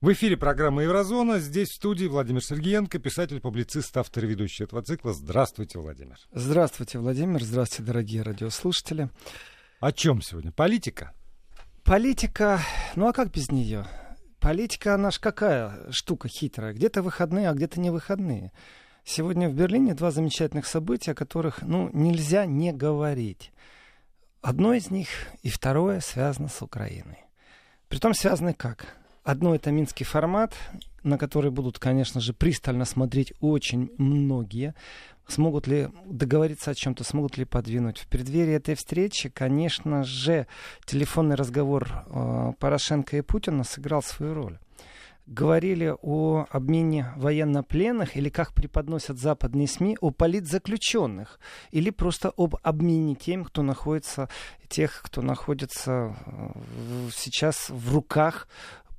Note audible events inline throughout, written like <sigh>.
В эфире программа «Еврозона». Здесь в студии Владимир Сергеенко, писатель-публицист, автор и ведущий этого цикла. Здравствуйте, Владимир. Здравствуйте, Владимир. Здравствуйте, дорогие радиослушатели. О чем сегодня? Политика? Политика, ну а как без нее? Политика, она ж какая штука хитрая. Где-то выходные, а где-то не выходные. Сегодня в Берлине два замечательных события, о которых, ну, нельзя не говорить. Одно из них и второе связано с Украиной. Притом связаны как? Одно это минский формат, на который будут, конечно же, пристально смотреть очень многие. Смогут ли договориться о чем-то, смогут ли подвинуть. В преддверии этой встречи, конечно же, телефонный разговор э, Порошенко и Путина сыграл свою роль говорили о обмене военнопленных или как преподносят западные СМИ о политзаключенных или просто об обмене тем, кто находится, тех, кто находится э, сейчас в руках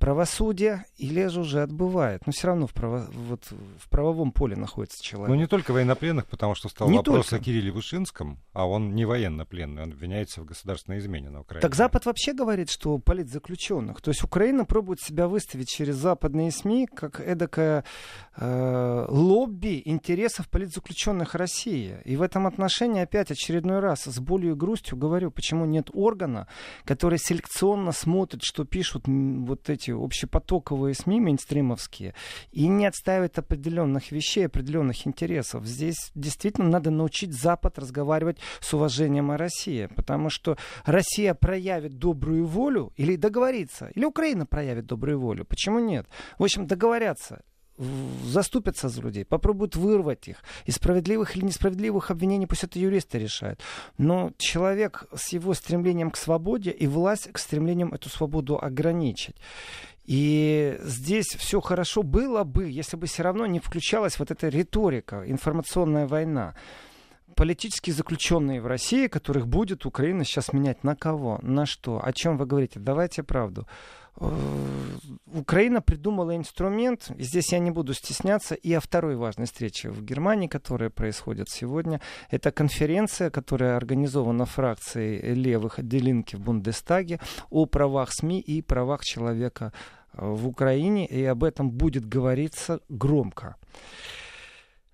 правосудие или же уже отбывает. Но все равно в, право, вот, в правовом поле находится человек. Ну, не только военнопленных, потому что стал не вопрос только. о Кирилле Вышинском, а он не военнопленный, он обвиняется в государственной измене на Украине. Так Запад вообще говорит, что политзаключенных. То есть Украина пробует себя выставить через западные СМИ как эдакое э, лобби интересов политзаключенных России. И в этом отношении опять очередной раз с болью и грустью говорю, почему нет органа, который селекционно смотрит, что пишут вот эти эти общепотоковые СМИ, мейнстримовские, и не отстаивает определенных вещей, определенных интересов. Здесь действительно надо научить Запад разговаривать с уважением о России, потому что Россия проявит добрую волю или договорится, или Украина проявит добрую волю. Почему нет? В общем, договорятся заступятся за людей, попробуют вырвать их. И справедливых или несправедливых обвинений пусть это юристы решают. Но человек с его стремлением к свободе и власть к стремлением эту свободу ограничить. И здесь все хорошо было бы, если бы все равно не включалась вот эта риторика, информационная война политические заключенные в России, которых будет Украина сейчас менять на кого, на что, о чем вы говорите? Давайте правду. Э, Украина придумала инструмент, и здесь я не буду стесняться, и о второй важной встрече в Германии, которая происходит сегодня. Это конференция, которая организована фракцией левых отделинки в Бундестаге о правах СМИ и правах человека э, в Украине, и об этом будет говориться громко.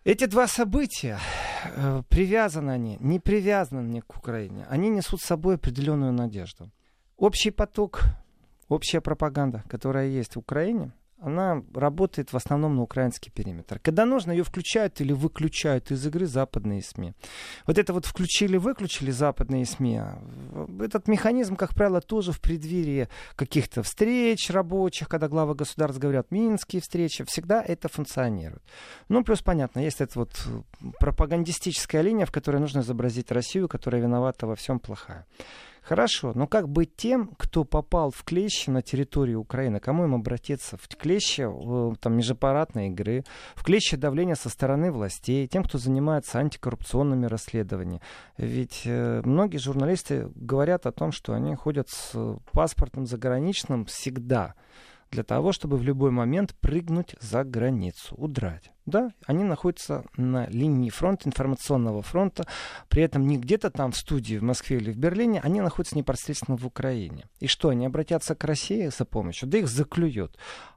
Эти два события, э, привязаны они, не привязаны они к Украине, они несут с собой определенную надежду. Общий поток общая пропаганда, которая есть в Украине, она работает в основном на украинский периметр. Когда нужно, ее включают или выключают из игры западные СМИ. Вот это вот включили-выключили западные СМИ. Этот механизм, как правило, тоже в преддверии каких-то встреч рабочих, когда главы государств говорят минские встречи, всегда это функционирует. Ну, плюс, понятно, есть эта вот пропагандистическая линия, в которой нужно изобразить Россию, которая виновата во всем плохая. Хорошо, но как быть тем, кто попал в клещи на территории Украины? Кому им обратиться? В клещи э, там, межаппаратной игры, в клещи давления со стороны властей, тем, кто занимается антикоррупционными расследованиями. Ведь э, многие журналисты говорят о том, что они ходят с паспортом заграничным всегда для того, чтобы в любой момент прыгнуть за границу, удрать. Да, они находятся на линии фронта, информационного фронта, при этом не где-то там в студии в Москве или в Берлине, они находятся непосредственно в Украине. И что, они обратятся к России за помощью? Да их заклюют.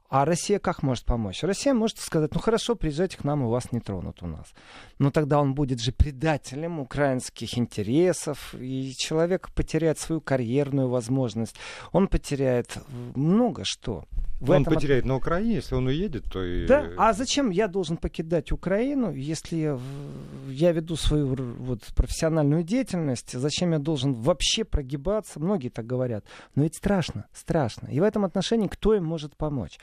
А Россия как может помочь? Россия может сказать, ну хорошо, приезжайте к нам, и вас не тронут у нас. Но тогда он будет же предателем украинских интересов, и человек потеряет свою карьерную возможность. Он потеряет много что. В он этом... потеряет на Украине, если он уедет, то и... Да, а зачем я должен покидать Украину, если я веду свою вот, профессиональную деятельность, зачем я должен вообще прогибаться? Многие так говорят. Но ведь страшно, страшно. И в этом отношении кто им может помочь?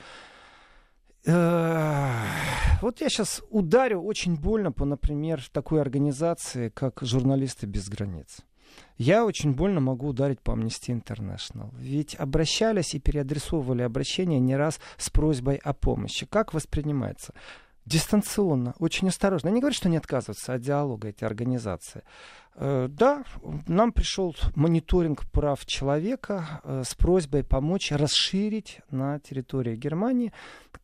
Вот я сейчас ударю очень больно по, например, такой организации, как «Журналисты без границ». Я очень больно могу ударить по Amnesty International. Ведь обращались и переадресовывали обращения не раз с просьбой о помощи. Как воспринимается? Дистанционно, очень осторожно. Я не говорю, что не отказываются от диалога эти организации. Э, да, нам пришел мониторинг прав человека э, с просьбой помочь расширить на территории Германии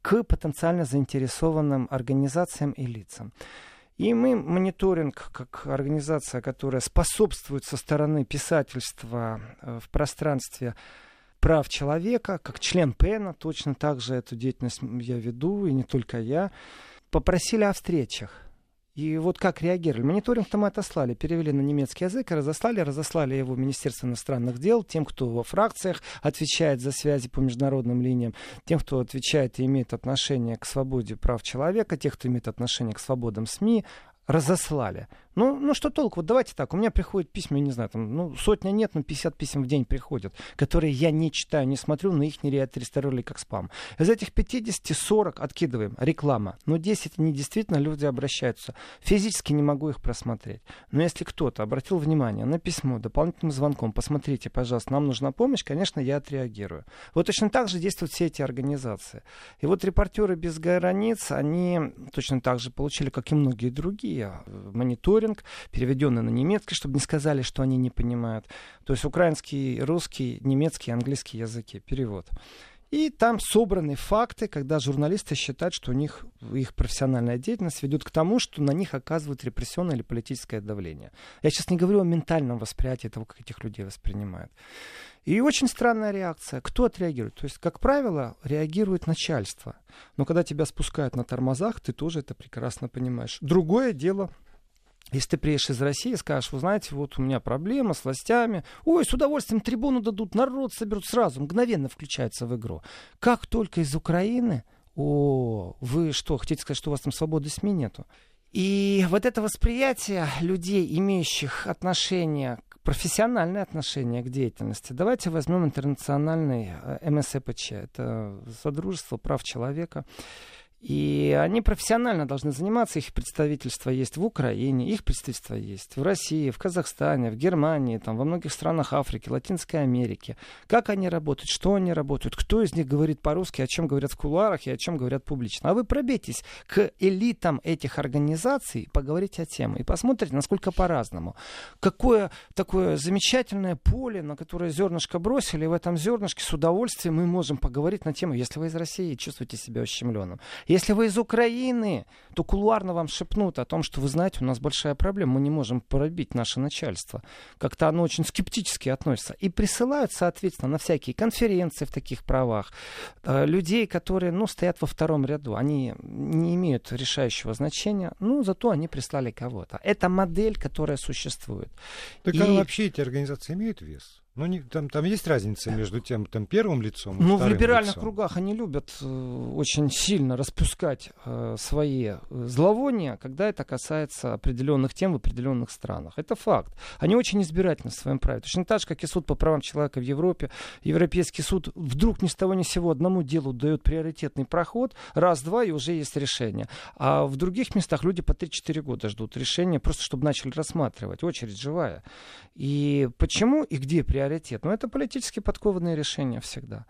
к потенциально заинтересованным организациям и лицам. И мы мониторинг как организация, которая способствует со стороны писательства э, в пространстве прав человека, как член ПЭНа, точно так же эту деятельность я веду, и не только я, попросили о встречах. И вот как реагировали? Мониторинг-то мы отослали, перевели на немецкий язык и разослали. Разослали его Министерство иностранных дел, тем, кто во фракциях отвечает за связи по международным линиям, тем, кто отвечает и имеет отношение к свободе прав человека, тех, кто имеет отношение к свободам СМИ, разослали. Ну, ну что толку? Вот давайте так, у меня приходят письма, я не знаю, там, ну, сотня нет, но 50 писем в день приходят, которые я не читаю, не смотрю, но их не отреставрировали как спам. Из этих 50 40 откидываем, реклама. Но 10 они действительно люди обращаются. Физически не могу их просмотреть. Но если кто-то обратил внимание на письмо дополнительным звонком, посмотрите, пожалуйста, нам нужна помощь, конечно, я отреагирую. Вот точно так же действуют все эти организации. И вот репортеры без границ, они точно так же получили, как и многие другие, мониторинг мониторинг, переведенный на немецкий, чтобы не сказали, что они не понимают. То есть украинский, русский, немецкий, английский языки, перевод. И там собраны факты, когда журналисты считают, что у них их профессиональная деятельность ведет к тому, что на них оказывают репрессионное или политическое давление. Я сейчас не говорю о ментальном восприятии того, как этих людей воспринимают. И очень странная реакция. Кто отреагирует? То есть, как правило, реагирует начальство. Но когда тебя спускают на тормозах, ты тоже это прекрасно понимаешь. Другое дело если ты приедешь из России и скажешь, вы знаете, вот у меня проблема с властями, ой, с удовольствием трибуну дадут, народ соберут сразу, мгновенно включается в игру. Как только из Украины, о, вы что, хотите сказать, что у вас там свободы СМИ нету? И вот это восприятие людей, имеющих отношение профессиональное отношение к деятельности. Давайте возьмем интернациональный э, МСПЧ. Это Содружество прав человека. И они профессионально должны заниматься. Их представительство есть в Украине, их представительство есть в России, в Казахстане, в Германии, там, во многих странах Африки, Латинской Америки. Как они работают, что они работают, кто из них говорит по-русски, о чем говорят в кулуарах и о чем говорят публично. А вы пробейтесь к элитам этих организаций, поговорите о теме и посмотрите, насколько по-разному. Какое такое замечательное поле, на которое зернышко бросили, и в этом зернышке с удовольствием мы можем поговорить на тему, если вы из России чувствуете себя ущемленным. Если вы из Украины, то кулуарно вам шепнут о том, что вы знаете, у нас большая проблема, мы не можем пробить наше начальство. Как-то оно очень скептически относится. И присылают, соответственно, на всякие конференции в таких правах э, людей, которые, ну, стоят во втором ряду. Они не имеют решающего значения, ну, зато они прислали кого-то. Это модель, которая существует. Так и... а вообще эти организации имеют вес? Ну, не, там, там есть разница между тем там, первым лицом и Ну, в либеральных лицом. кругах они любят э, очень сильно распускать э, свои э, зловония, когда это касается определенных тем в определенных странах. Это факт. Они очень избирательны в своем праве. Точно так же, как и суд по правам человека в Европе. Европейский суд вдруг ни с того ни с сего одному делу дает приоритетный проход, раз-два, и уже есть решение. А в других местах люди по 3-4 года ждут решения, просто чтобы начали рассматривать. Очередь живая. И почему и где приоритет? Приоритет. Но это политически подкованные решения всегда.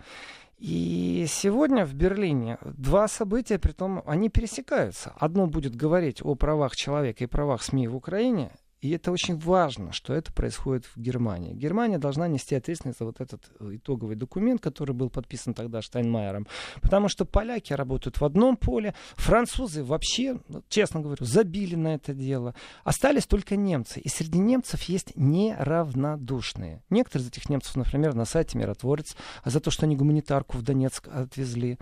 И сегодня в Берлине два события, при том они пересекаются. Одно будет говорить о правах человека и правах СМИ в Украине, и это очень важно, что это происходит в Германии. Германия должна нести ответственность за вот этот э, итоговый документ, который был подписан тогда Штайнмайером. Потому что поляки работают в одном поле, французы вообще, ну, честно говорю, забили на это дело. Остались только немцы. И среди немцев есть неравнодушные. Некоторые из этих немцев, например, на сайте Миротворец, за то, что они гуманитарку в Донецк отвезли.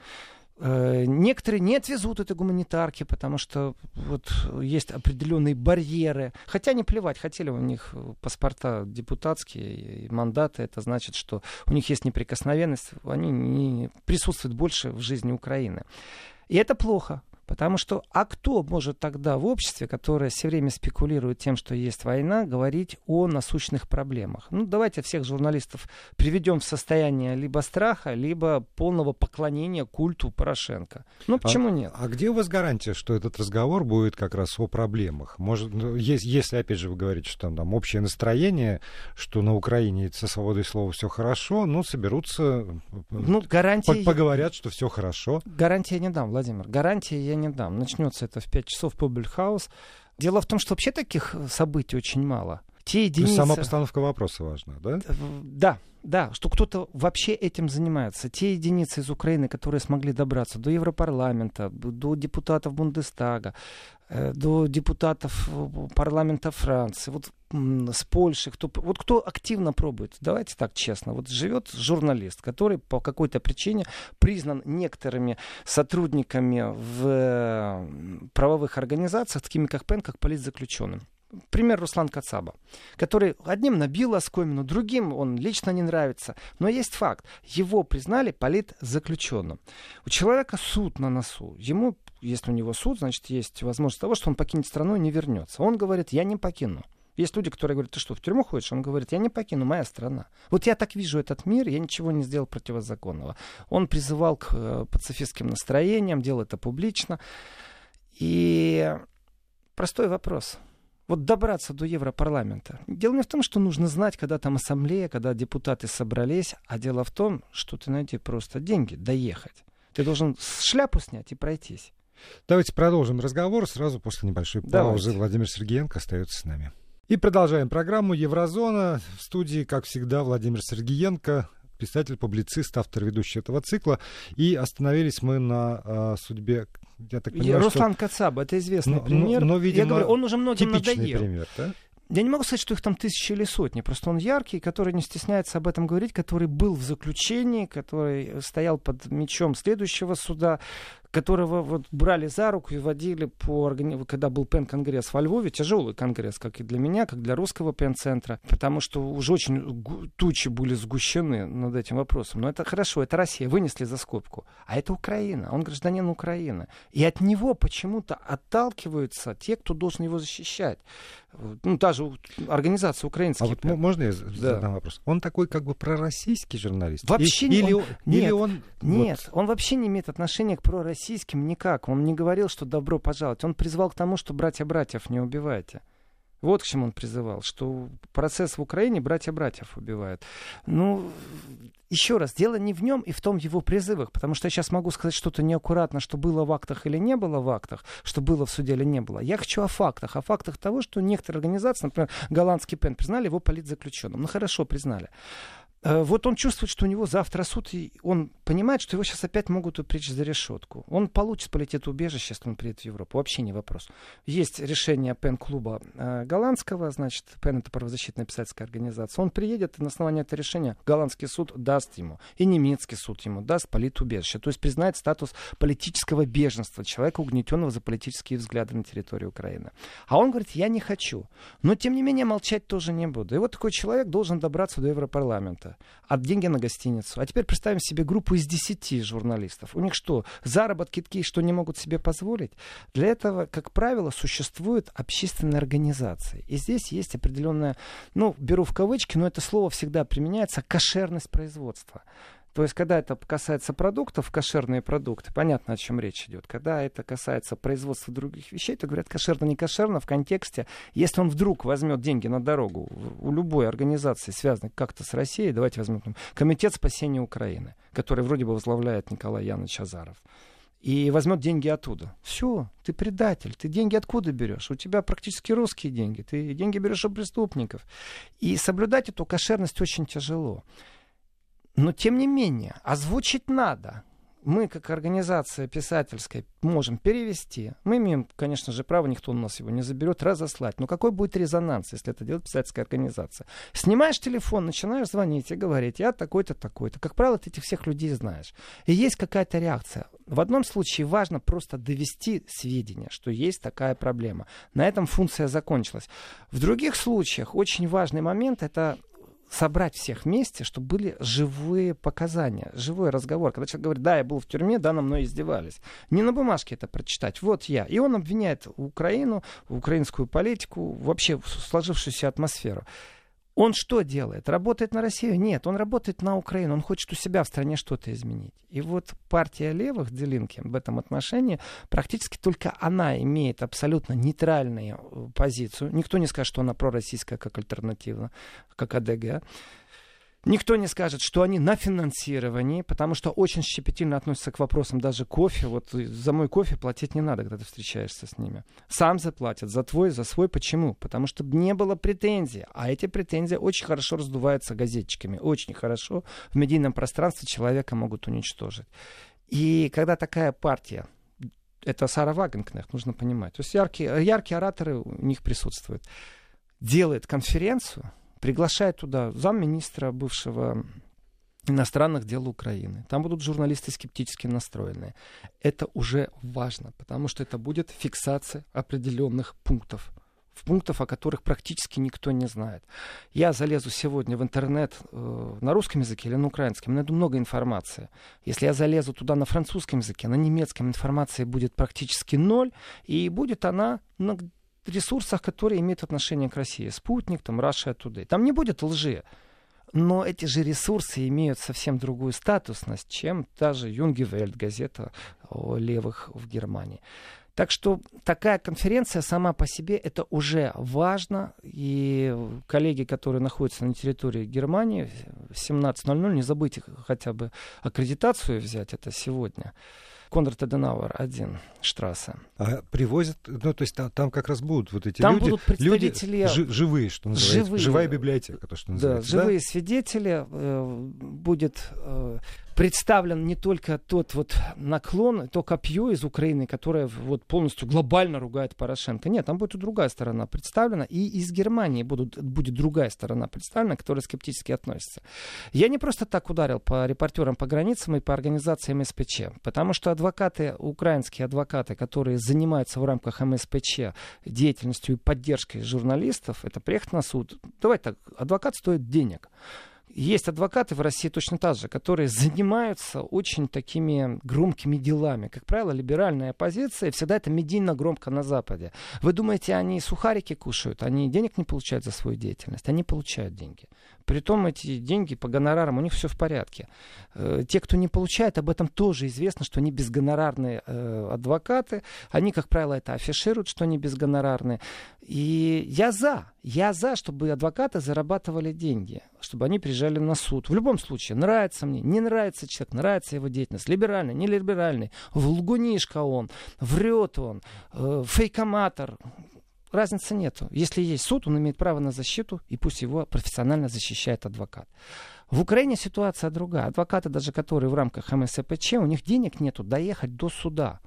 Э, некоторые не отвезут это гуманитарки, потому что вот есть определенные барьеры. Хотя не плевать, хотели у них паспорта депутатские, и мандаты, это значит, что у них есть неприкосновенность, они не присутствуют больше в жизни Украины. И это плохо. Потому что, а кто может тогда в обществе, которое все время спекулирует тем, что есть война, говорить о насущных проблемах? Ну, давайте всех журналистов приведем в состояние либо страха, либо полного поклонения культу Порошенко. Ну, почему а, нет? А где у вас гарантия, что этот разговор будет как раз о проблемах? Может, ну, есть, если, опять же, вы говорите, что там, там общее настроение, что на Украине со свободой слова все хорошо, ну, соберутся, ну, гарантии... поговорят, что все хорошо. Гарантии я не дам, Владимир. Гарантии я не дам. Начнется это в 5 часов Публик Хаус. Дело в том, что вообще таких событий очень мало. Те единицы... То есть сама постановка вопроса важна, да? Да, да, что кто-то вообще этим занимается. Те единицы из Украины, которые смогли добраться до Европарламента, до депутатов Бундестага, э, до депутатов э, парламента Франции, вот с Польши, кто, вот кто активно пробует, давайте так честно, вот живет журналист, который по какой-то причине признан некоторыми сотрудниками в э, правовых организациях, такими как ПЕН, как политзаключенным. Пример Руслан Кацаба, который одним набил оскомину, другим он лично не нравится. Но есть факт. Его признали политзаключенным. У человека суд на носу. Ему, если у него суд, значит, есть возможность того, что он покинет страну и не вернется. Он говорит, я не покину. Есть люди, которые говорят, ты что, в тюрьму ходишь? Он говорит, я не покину, моя страна. Вот я так вижу этот мир, я ничего не сделал противозаконного. Он призывал к э, пацифистским настроениям, делал это публично. И простой вопрос – вот добраться до Европарламента. Дело не в том, что нужно знать, когда там ассамблея, когда депутаты собрались, а дело в том, что ты найди просто деньги доехать. Ты должен шляпу снять и пройтись. Давайте продолжим разговор сразу после небольшой паузы. Давайте. Владимир Сергеенко остается с нами. И продолжаем программу «Еврозона». В студии, как всегда, Владимир Сергеенко, писатель, публицист, автор ведущий этого цикла. И остановились мы на э, судьбе я так понимаю, Руслан что... Кацаба, это известный но, пример. Но, но, видимо, я говорю, он уже многим надоел. пример, да? Я не могу сказать, что их там тысячи или сотни, просто он яркий, который не стесняется об этом говорить, который был в заключении, который стоял под мечом следующего суда, которого вот брали за руку и водили по когда был ПЕН-конгресс во Львове, тяжелый конгресс, как и для меня, как для русского ПЕН-центра, потому что уже очень тучи были сгущены над этим вопросом. Но это хорошо, это Россия, вынесли за скобку. А это Украина, он гражданин Украины. И от него почему-то отталкиваются те, кто должен его защищать. Ну, та же организация украинских. А вот можно я задам да. вопрос? Он такой как бы пророссийский журналист? Вообще и, или, он, или нет, он... Нет, вот... он вообще не имеет отношения к пророссийскому российским никак. Он не говорил, что добро пожаловать. Он призвал к тому, что братья-братьев не убивайте. Вот к чему он призывал, что процесс в Украине братья-братьев убивают. Ну, еще раз, дело не в нем и в том его призывах, потому что я сейчас могу сказать что-то неаккуратно, что было в актах или не было в актах, что было в суде или не было. Я хочу о фактах, о фактах того, что некоторые организации, например, голландский ПЕН, признали его политзаключенным. Ну хорошо, признали. Э, вот он чувствует, что у него завтра суд, и он понимает, что его сейчас опять могут упречь за решетку. Он получит полетит убежище, если он приедет в Европу. Вообще не вопрос. Есть решение ПЕН-клуба э, голландского, значит, ПЕН это правозащитная писательская организация. Он приедет, и на основании этого решения голландский суд даст ему, и немецкий суд ему даст политубежище. То есть признает статус политического беженства, человека, угнетенного за политические взгляды на территории Украины. А он говорит, я не хочу. Но, тем не менее, молчать тоже не буду. И вот такой человек должен добраться до Европарламента журналиста, а деньги на гостиницу. А теперь представим себе группу из 10 журналистов. У них что, заработки такие, что не могут себе позволить? Для этого, как правило, существуют общественные организации. И здесь есть определенная, ну, беру в кавычки, но это слово всегда применяется, кошерность производства. То есть, когда это касается продуктов, кошерные продукты, понятно, о чем речь идет. Когда это касается производства других вещей, то говорят кошерно, не кошерно в контексте, если он вдруг возьмет деньги на дорогу у любой организации, связанной как-то с Россией, давайте возьмем Комитет спасения Украины, который вроде бы возглавляет Николай Янович Азаров и возьмет деньги оттуда. Все, ты предатель. Ты деньги откуда берешь? У тебя практически русские деньги. Ты деньги берешь у преступников. И соблюдать эту кошерность очень тяжело. Но тем не менее, озвучить надо. Мы, как организация писательская, можем перевести. Мы имеем, конечно же, право, никто у нас его не заберет, разослать. Но какой будет резонанс, если это делает писательская организация? Снимаешь телефон, начинаешь звонить и говорить, я такой-то, такой-то. Как правило, ты этих всех людей знаешь. И есть какая-то реакция. В одном случае важно просто довести сведения, что есть такая проблема. На этом функция закончилась. В других случаях очень важный момент это собрать всех вместе, чтобы были живые показания, живой разговор. Когда человек говорит, да, я был в тюрьме, да, на мной издевались. Не на бумажке это прочитать, вот я. И он обвиняет Украину, украинскую политику, вообще сложившуюся атмосферу. Он что делает? Работает на Россию? Нет, он работает на Украину. Он хочет у себя в стране что-то изменить. И вот партия левых, Делинки, в этом отношении, практически только она имеет абсолютно нейтральную позицию. Никто не скажет, что она пророссийская как альтернатива, как АДГ. Никто не скажет, что они на финансировании, потому что очень щепетильно относятся к вопросам даже кофе. Вот за мой кофе платить не надо, когда ты встречаешься с ними. Сам заплатят за твой, за свой. Почему? Потому что не было претензий. А эти претензии очень хорошо раздуваются газетчиками. Очень хорошо. В медийном пространстве человека могут уничтожить. И когда такая партия, это Сара Вагенкнехт, нужно понимать. То есть яркие, яркие ораторы у них присутствуют. Делает конференцию, приглашает туда замминистра бывшего иностранных дел Украины. Там будут журналисты скептически настроенные. Это уже важно, потому что это будет фиксация определенных пунктов в пунктов, о которых практически никто не знает. Я залезу сегодня в интернет э, на русском языке или на украинском, найду много информации. Если я залезу туда на французском языке, на немецком информации будет практически ноль, и будет она на ресурсах, которые имеют отношение к России. Спутник, там, Russia Today. Там не будет лжи. Но эти же ресурсы имеют совсем другую статусность, чем та же Юнгевельд, газета о левых в Германии. Так что такая конференция сама по себе это уже важно. И коллеги, которые находятся на территории Германии, в 17.00 не забудьте хотя бы аккредитацию взять, это сегодня. Конрад Аденауэр, один, Штрассе. А привозят, ну, то есть там, там как раз будут вот эти там люди, будут представители... люди жи, живые, что называется, живые. живая библиотека, то, что называется. Да, живые да? свидетели, э, будет э, представлен не только тот вот наклон, то копье из Украины, которое вот полностью глобально ругает Порошенко. Нет, там будет и другая сторона представлена, и из Германии будут, будет другая сторона представлена, которая скептически относится. Я не просто так ударил по репортерам по границам и по организациям СПЧ, потому что адвокаты, украинские адвокаты, которые занимаются в рамках МСПЧ деятельностью и поддержкой журналистов, это приехать на суд. Давай так, адвокат стоит денег. Есть адвокаты в России точно так же, которые занимаются очень такими громкими делами. Как правило, либеральная оппозиция всегда это медийно громко на Западе. Вы думаете, они сухарики кушают, они денег не получают за свою деятельность? Они получают деньги. Притом эти деньги по гонорарам, у них все в порядке. Э, те, кто не получает, об этом тоже известно, что они безгонорарные э, адвокаты. Они, как правило, это афишируют, что они безгонорарные. И я за. Я за, чтобы адвокаты зарабатывали деньги, чтобы они приезжали на суд. В любом случае, нравится мне, не нравится человек, нравится его деятельность, либеральный, не либеральный, в лгунишка он, врет он, э, фейкоматор, разницы нету. Если есть суд, он имеет право на защиту, и пусть его профессионально защищает адвокат. В Украине ситуация другая. Адвокаты, даже которые в рамках МСПЧ, у них денег нету доехать до суда.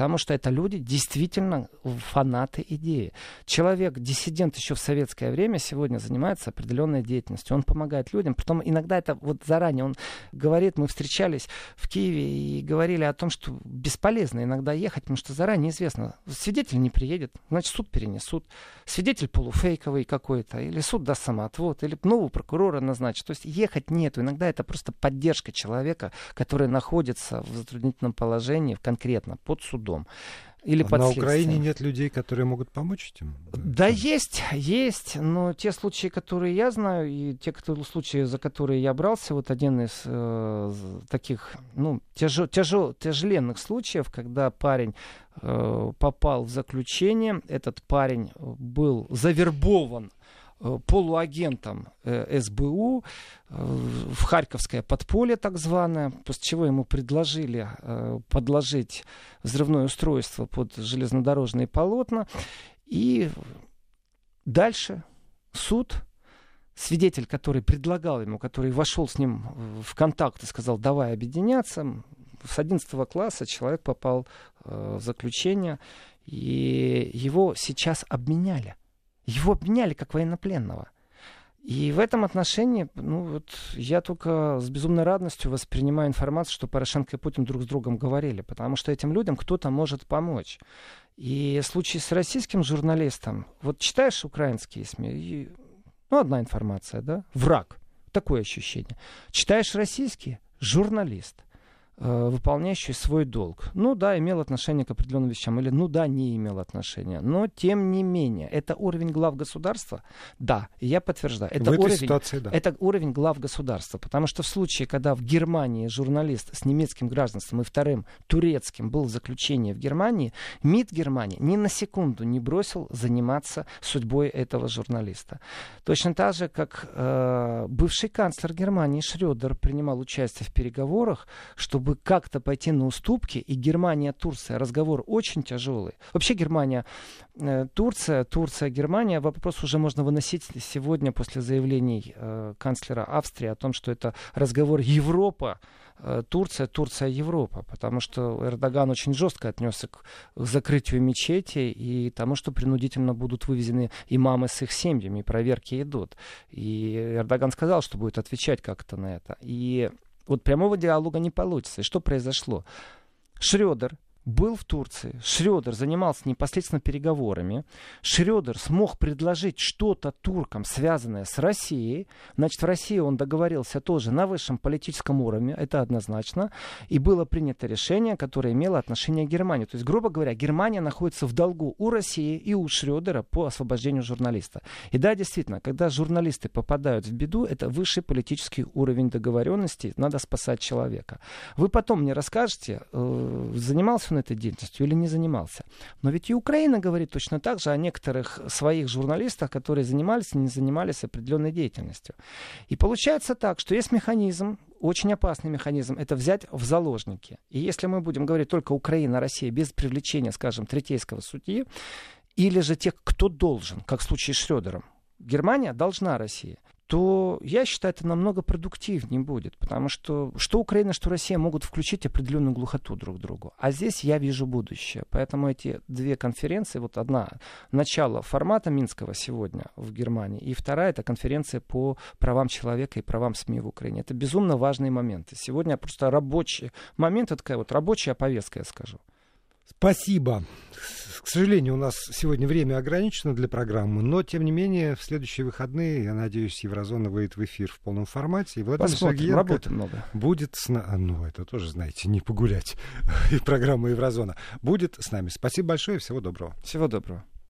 Потому что это люди действительно фанаты идеи. Человек, диссидент еще в советское время, сегодня занимается определенной деятельностью. Он помогает людям. Потом иногда это вот заранее. Он говорит, мы встречались в Киеве и говорили о том, что бесполезно иногда ехать, потому что заранее известно. Свидетель не приедет, значит суд перенесут. Свидетель полуфейковый какой-то. Или суд даст самоотвод. Или нового прокурора назначит. То есть ехать нету. Иногда это просто поддержка человека, который находится в затруднительном положении конкретно под судом судом. Или а на Украине нет людей, которые могут помочь этим? Да, есть, есть, но те случаи, которые я знаю, и те которые, случаи, за которые я брался, вот один из э, таких, ну, тяжел, тяжел, тяжеленных случаев, когда парень э, попал в заключение, этот парень был завербован Э, полуагентом э, СБУ э, в Харьковское подполье так званое, после чего ему предложили подложить взрывное устройство под железнодорожные полотна. И дальше суд, свидетель, который предлагал ему, который вошел с ним в контакт и сказал, давай объединяться, с 11 класса человек попал в заключение, и его сейчас обменяли его обменяли как военнопленного. И в этом отношении, ну вот я только с безумной радостью воспринимаю информацию, что Порошенко и Путин друг с другом говорили, потому что этим людям кто-то может помочь. И в случае с российским журналистом, вот читаешь украинские СМИ, и, ну одна информация, да, враг, такое ощущение. Читаешь российские, журналист, выполняющий свой долг. Ну да, имел отношение к определенным вещам, или ну да, не имел отношения. Но тем не менее, это уровень глав государства? Да, я подтверждаю. Это, в уровень, ситуации, да. это уровень глав государства. Потому что в случае, когда в Германии журналист с немецким гражданством и вторым турецким был в заключении в Германии, МИД Германии ни на секунду не бросил заниматься судьбой этого журналиста. Точно так же, как э, бывший канцлер Германии Шредер принимал участие в переговорах, чтобы как-то пойти на уступки, и Германия, Турция, разговор очень тяжелый. Вообще Германия, э, Турция, Турция, Германия, вопрос уже можно выносить сегодня после заявлений э, канцлера Австрии о том, что это разговор Европа, э, Турция, Турция, Европа, потому что Эрдоган очень жестко отнесся к закрытию мечети и тому, что принудительно будут вывезены имамы с их семьями, проверки идут. И Эрдоган сказал, что будет отвечать как-то на это. И вот прямого диалога не получится. И что произошло? Шредер был в Турции, Шредер занимался непосредственно переговорами, Шредер смог предложить что-то туркам, связанное с Россией, значит, в России он договорился тоже на высшем политическом уровне, это однозначно, и было принято решение, которое имело отношение к Германии. То есть, грубо говоря, Германия находится в долгу у России и у Шредера по освобождению журналиста. И да, действительно, когда журналисты попадают в беду, это высший политический уровень договоренности, надо спасать человека. Вы потом мне расскажете, э, занимался он этой деятельностью или не занимался. Но ведь и Украина говорит точно так же о некоторых своих журналистах, которые занимались и не занимались определенной деятельностью. И получается так, что есть механизм, очень опасный механизм, это взять в заложники. И если мы будем говорить только Украина, Россия, без привлечения, скажем, третейского судьи, или же тех, кто должен, как в случае с Шредером, Германия должна России то я считаю, это намного продуктивнее будет, потому что что Украина, что Россия могут включить определенную глухоту друг другу. А здесь я вижу будущее. Поэтому эти две конференции, вот одна, начало формата Минского сегодня в Германии, и вторая, это конференция по правам человека и правам СМИ в Украине. Это безумно важные моменты. Сегодня просто рабочий момент, это такая вот рабочая повестка, я скажу. Спасибо. К сожалению, у нас сегодня время ограничено для программы, но, тем не менее, в следующие выходные, я надеюсь, Еврозона выйдет в эфир в полном формате. И Владимир Посмотрим, работы много. будет с нами. Ну, это тоже, знаете, не погулять. <laughs> И программа Еврозона будет с нами. Спасибо большое, всего доброго. Всего доброго.